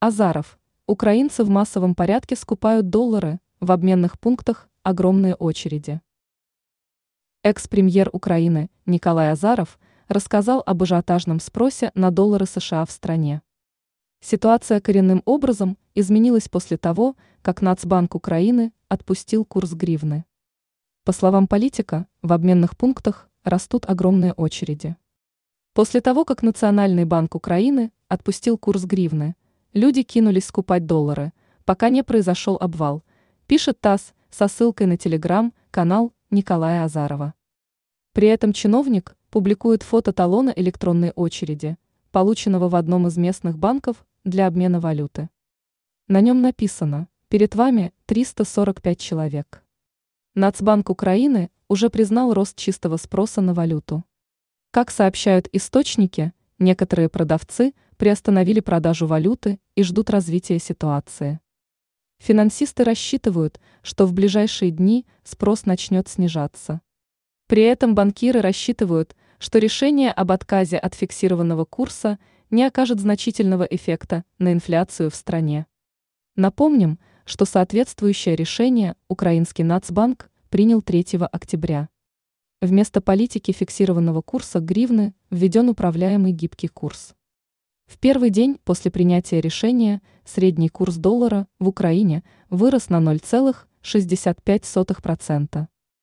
Азаров. Украинцы в массовом порядке скупают доллары, в обменных пунктах огромные очереди. Экс-премьер Украины Николай Азаров рассказал об ажиотажном спросе на доллары США в стране. Ситуация коренным образом изменилась после того, как Нацбанк Украины отпустил курс гривны. По словам политика, в обменных пунктах растут огромные очереди. После того, как Национальный банк Украины отпустил курс гривны, люди кинулись скупать доллары, пока не произошел обвал, пишет ТАСС со ссылкой на телеграм-канал Николая Азарова. При этом чиновник публикует фото талона электронной очереди, полученного в одном из местных банков для обмена валюты. На нем написано «Перед вами 345 человек». Нацбанк Украины уже признал рост чистого спроса на валюту. Как сообщают источники, некоторые продавцы приостановили продажу валюты и ждут развития ситуации. Финансисты рассчитывают, что в ближайшие дни спрос начнет снижаться. При этом банкиры рассчитывают, что решение об отказе от фиксированного курса не окажет значительного эффекта на инфляцию в стране. Напомним, что соответствующее решение Украинский Нацбанк принял 3 октября. Вместо политики фиксированного курса гривны введен управляемый гибкий курс. В первый день после принятия решения средний курс доллара в Украине вырос на 0,65%.